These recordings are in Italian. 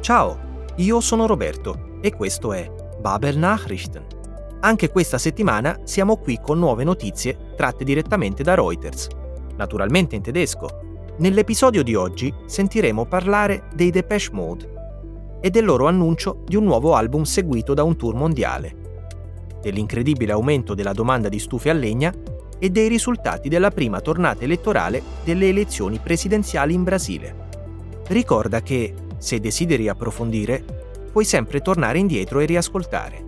Ciao, io sono Roberto e questo è Babel Nachrichten. Anche questa settimana siamo qui con nuove notizie tratte direttamente da Reuters, naturalmente in tedesco. Nell'episodio di oggi sentiremo parlare dei Depeche Mode e del loro annuncio di un nuovo album seguito da un tour mondiale, dell'incredibile aumento della domanda di stufe a legna e dei risultati della prima tornata elettorale delle elezioni presidenziali in Brasile. Ricorda che, se desideri approfondire, puoi sempre tornare indietro e riascoltare.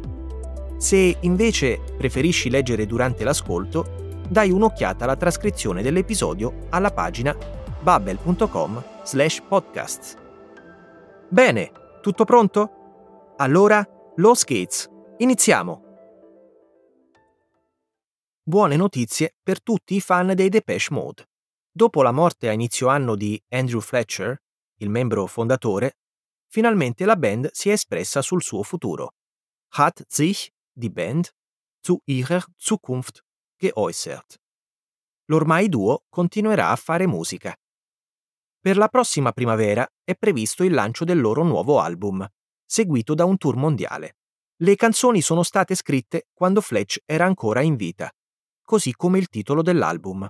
Se invece preferisci leggere durante l'ascolto, dai un'occhiata alla trascrizione dell'episodio alla pagina babbel.com slash podcasts. Bene, tutto pronto? Allora, Los Skates, iniziamo! Buone notizie per tutti i fan dei Depeche Mode. Dopo la morte a inizio anno di Andrew Fletcher, il membro fondatore, finalmente la band si è espressa sul suo futuro. Hat sich die Band zu ihrer Zukunft geäußert. L'ormai duo continuerà a fare musica. Per la prossima primavera è previsto il lancio del loro nuovo album, seguito da un tour mondiale. Le canzoni sono state scritte quando Fletch era ancora in vita così come il titolo dell'album.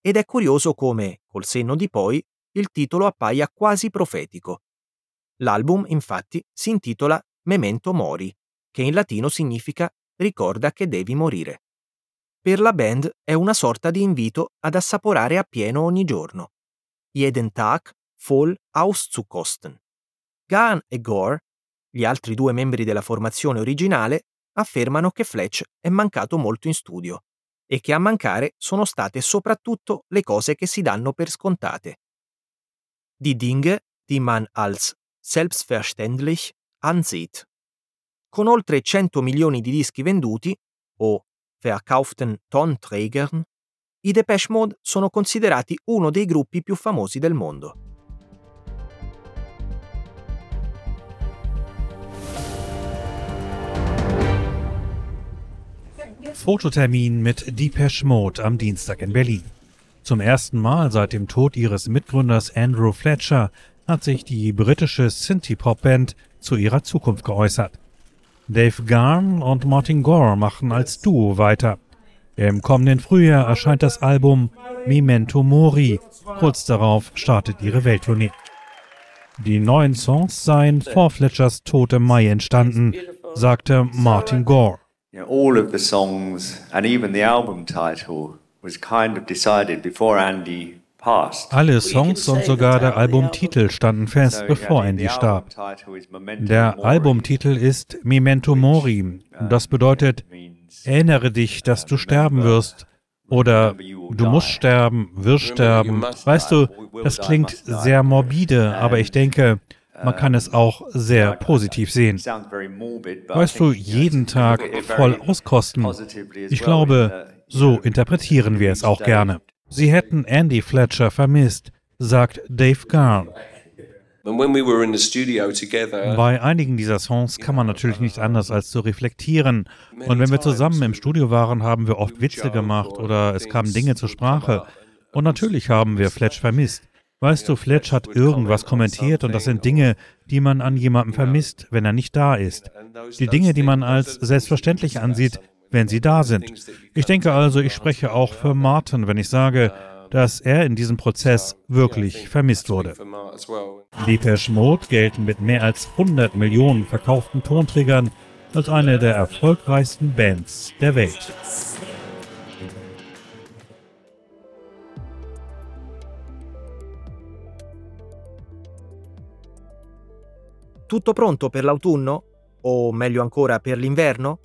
Ed è curioso come, col senno di poi, il titolo appaia quasi profetico. L'album, infatti, si intitola Memento Mori, che in latino significa ricorda che devi morire. Per la band è una sorta di invito ad assaporare appieno ogni giorno. Jeden Tag voll auszukosten. Gaan e Gore, gli altri due membri della formazione originale, affermano che Fletch è mancato molto in studio e che a mancare sono state soprattutto le cose che si danno per scontate. Die Dinge, die man als selbstverständlich ansieht. Con oltre 100 milioni di dischi venduti, o verkauften Tonträgern, i Depeche Mode sono considerati uno dei gruppi più famosi del mondo. Fototermin mit Depeche Mode am Dienstag in Berlin. Zum ersten Mal seit dem Tod ihres Mitgründers Andrew Fletcher hat sich die britische Synthie-Pop-Band zu ihrer Zukunft geäußert. Dave Garn und Martin Gore machen als Duo weiter. Im kommenden Frühjahr erscheint das Album Memento Mori. Kurz darauf startet ihre Welttournee. Die neuen Songs seien vor Fletchers Tod im Mai entstanden, sagte Martin Gore all of the songs and even the album title Alle Songs und sogar der Albumtitel standen fest, bevor Andy starb. Der Albumtitel ist Memento Mori. Das bedeutet, erinnere dich, dass du sterben wirst. Oder du musst sterben, wirst sterben. Weißt du, das klingt sehr morbide, aber ich denke, man kann es auch sehr positiv sehen. Weißt du, jeden Tag voll auskosten. Ich glaube, so interpretieren wir es auch gerne. Sie hätten Andy Fletcher vermisst, sagt Dave Garn. Bei einigen dieser Songs kann man natürlich nicht anders als zu reflektieren. Und wenn wir zusammen im Studio waren, haben wir oft Witze gemacht oder es kamen Dinge zur Sprache. Und natürlich haben wir Fletch vermisst. Weißt du, Fletch hat irgendwas kommentiert und das sind Dinge, die man an jemandem vermisst, wenn er nicht da ist. Die Dinge, die man als selbstverständlich ansieht, wenn sie da sind. Ich denke also, ich spreche auch für Martin, wenn ich sage, dass er in diesem Prozess wirklich vermisst wurde. Depeche Mode gelten mit mehr als 100 Millionen verkauften Tonträgern als eine der erfolgreichsten Bands der Welt. Tutto pronto per l'autunno? O meglio ancora per l'inverno?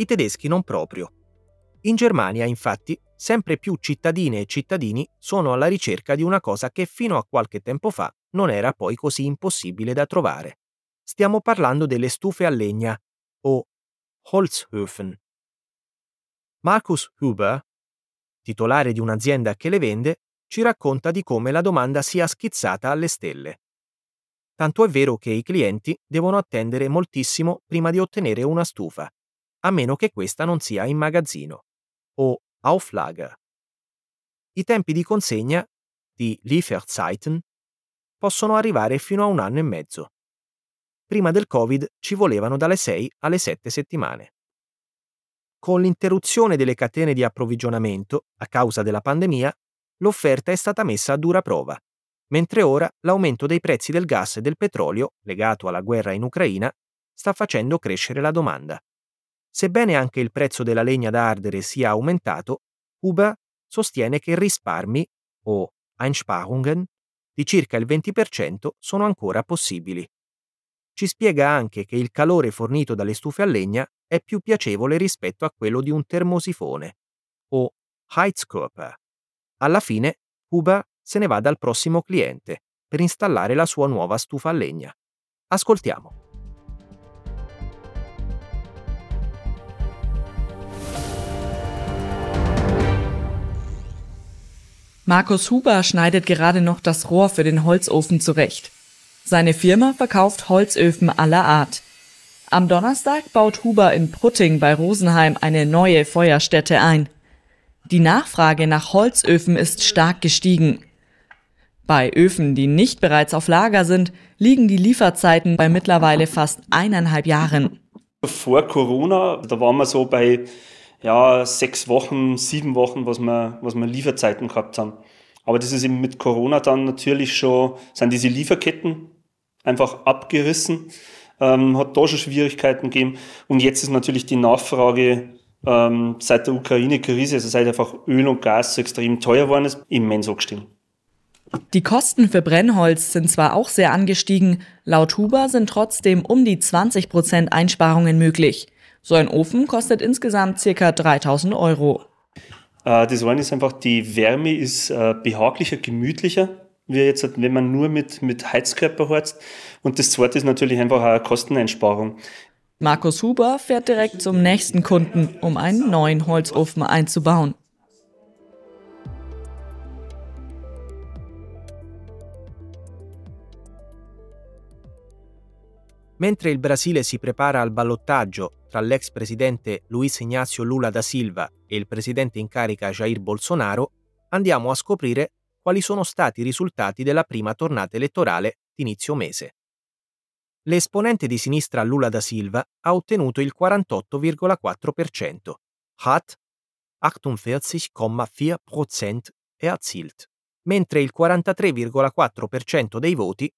I tedeschi non proprio. In Germania, infatti, sempre più cittadine e cittadini sono alla ricerca di una cosa che fino a qualche tempo fa non era poi così impossibile da trovare. Stiamo parlando delle stufe a legna, o Holzhöfen. Markus Huber, titolare di un'azienda che le vende, ci racconta di come la domanda sia schizzata alle stelle tanto è vero che i clienti devono attendere moltissimo prima di ottenere una stufa, a meno che questa non sia in magazzino, o Auflager. I tempi di consegna, di Lieferzeiten, possono arrivare fino a un anno e mezzo. prima del Covid ci volevano dalle 6 alle 7 settimane. Con l'interruzione delle catene di approvvigionamento a causa della pandemia, l'offerta è stata messa a dura prova, mentre ora l'aumento dei prezzi del gas e del petrolio, legato alla guerra in Ucraina, sta facendo crescere la domanda. Sebbene anche il prezzo della legna da ardere sia aumentato, Huber sostiene che risparmi, o Einsparungen, di circa il 20% sono ancora possibili. Ci spiega anche che il calore fornito dalle stufe a legna è più piacevole rispetto a quello di un termosifone, o Heizkörper. Alla fine, Huber se ne va dal prossimo cliente per installare la sua nuova stufa a legna. Ascoltiamo. Markus Huber schneidet gerade noch das Rohr für den Holzofen zurecht. Seine Firma verkauft Holzöfen aller Art. Am Donnerstag baut Huber in Prutting bei Rosenheim eine neue Feuerstätte ein. Die Nachfrage nach Holzöfen ist stark gestiegen. Bei Öfen, die nicht bereits auf Lager sind, liegen die Lieferzeiten bei mittlerweile fast eineinhalb Jahren. Vor Corona, da waren wir so bei ja, sechs Wochen, sieben Wochen, was wir, was wir Lieferzeiten gehabt haben. Aber das ist eben mit Corona dann natürlich schon, sind diese Lieferketten einfach abgerissen, ähm, hat da schon Schwierigkeiten gegeben. Und jetzt ist natürlich die Nachfrage ähm, seit der Ukraine-Krise, also seit einfach Öl und Gas so extrem teuer geworden ist, immens angestiegen. Die Kosten für Brennholz sind zwar auch sehr angestiegen, laut Huber sind trotzdem um die 20 Prozent Einsparungen möglich. So ein Ofen kostet insgesamt ca. 3000 Euro. Äh, das eine ist einfach, die Wärme ist äh, behaglicher, gemütlicher, wie jetzt, wenn man nur mit, mit Heizkörper heizt. Und das zweite ist natürlich einfach eine Kosteneinsparung. Markus Huber fährt direkt zum nächsten Kunden, um einen neuen Holzofen einzubauen. Mentre il Brasile si prepara al ballottaggio tra l'ex presidente Luiz Ignacio Lula da Silva e il presidente in carica Jair Bolsonaro, andiamo a scoprire quali sono stati i risultati della prima tornata elettorale d'inizio mese. L'esponente di sinistra Lula da Silva ha ottenuto il 48,4%, hat 48,4% erzielt, mentre il 43,4% dei voti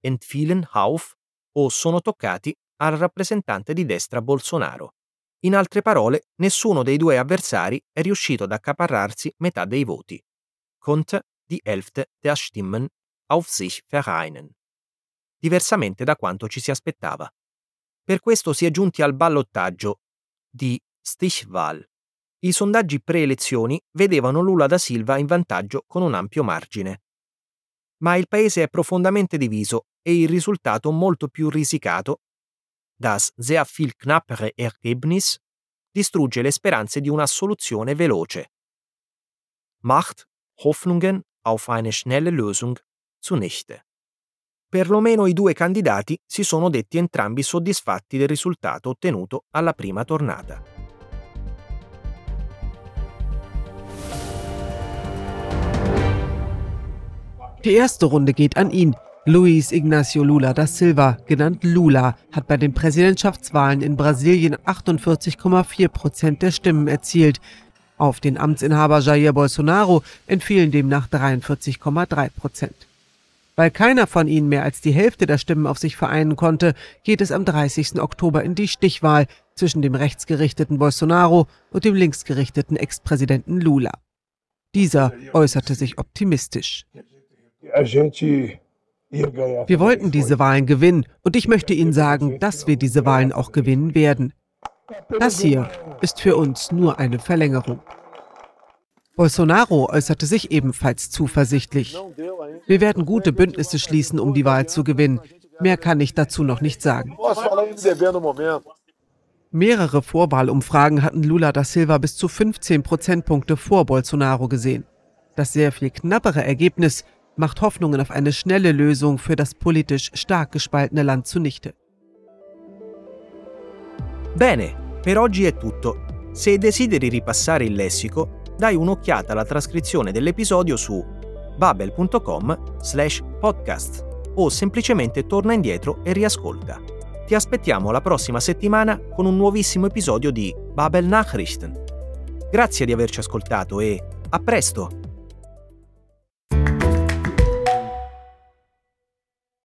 entfielen auf o sono toccati al rappresentante di destra Bolsonaro. In altre parole, nessuno dei due avversari è riuscito ad accaparrarsi metà dei voti. Konnte die Hälfte der Stimmen auf sich vereinen. Diversamente da quanto ci si aspettava. Per questo si è giunti al ballottaggio di Stichwahl. I sondaggi preelezioni vedevano Lula da Silva in vantaggio con un ampio margine. Ma il paese è profondamente diviso e il risultato molto più risicato, das sehr viel knappere Ergebnis, distrugge le speranze di una soluzione veloce. Macht Hoffnungen auf eine schnelle Lösung zunichte. Perlomeno i due candidati si sono detti entrambi soddisfatti del risultato ottenuto alla prima tornata. Die erste Runde geht an ihn. Luis Ignacio Lula da Silva, genannt Lula, hat bei den Präsidentschaftswahlen in Brasilien 48,4 Prozent der Stimmen erzielt. Auf den Amtsinhaber Jair Bolsonaro entfielen demnach 43,3 Prozent. Weil keiner von ihnen mehr als die Hälfte der Stimmen auf sich vereinen konnte, geht es am 30. Oktober in die Stichwahl zwischen dem rechtsgerichteten Bolsonaro und dem linksgerichteten Ex-Präsidenten Lula. Dieser äußerte sich optimistisch. Wir wollten diese Wahlen gewinnen und ich möchte Ihnen sagen, dass wir diese Wahlen auch gewinnen werden. Das hier ist für uns nur eine Verlängerung. Bolsonaro äußerte sich ebenfalls zuversichtlich. Wir werden gute Bündnisse schließen, um die Wahl zu gewinnen. Mehr kann ich dazu noch nicht sagen. Mehrere Vorwahlumfragen hatten Lula da Silva bis zu 15 Prozentpunkte vor Bolsonaro gesehen. Das sehr viel knappere Ergebnis macht Hoffnungen auf eine schnelle Lösung für das politisch stark gespaltene Land zunichte. Bene, per oggi è tutto. Se desideri ripassare il lessico, dai un'occhiata alla trascrizione dell'episodio su babel.com slash podcast o semplicemente torna indietro e riascolta. Ti aspettiamo la prossima settimana con un nuovissimo episodio di Babel Nachrichten. Grazie di averci ascoltato e a presto!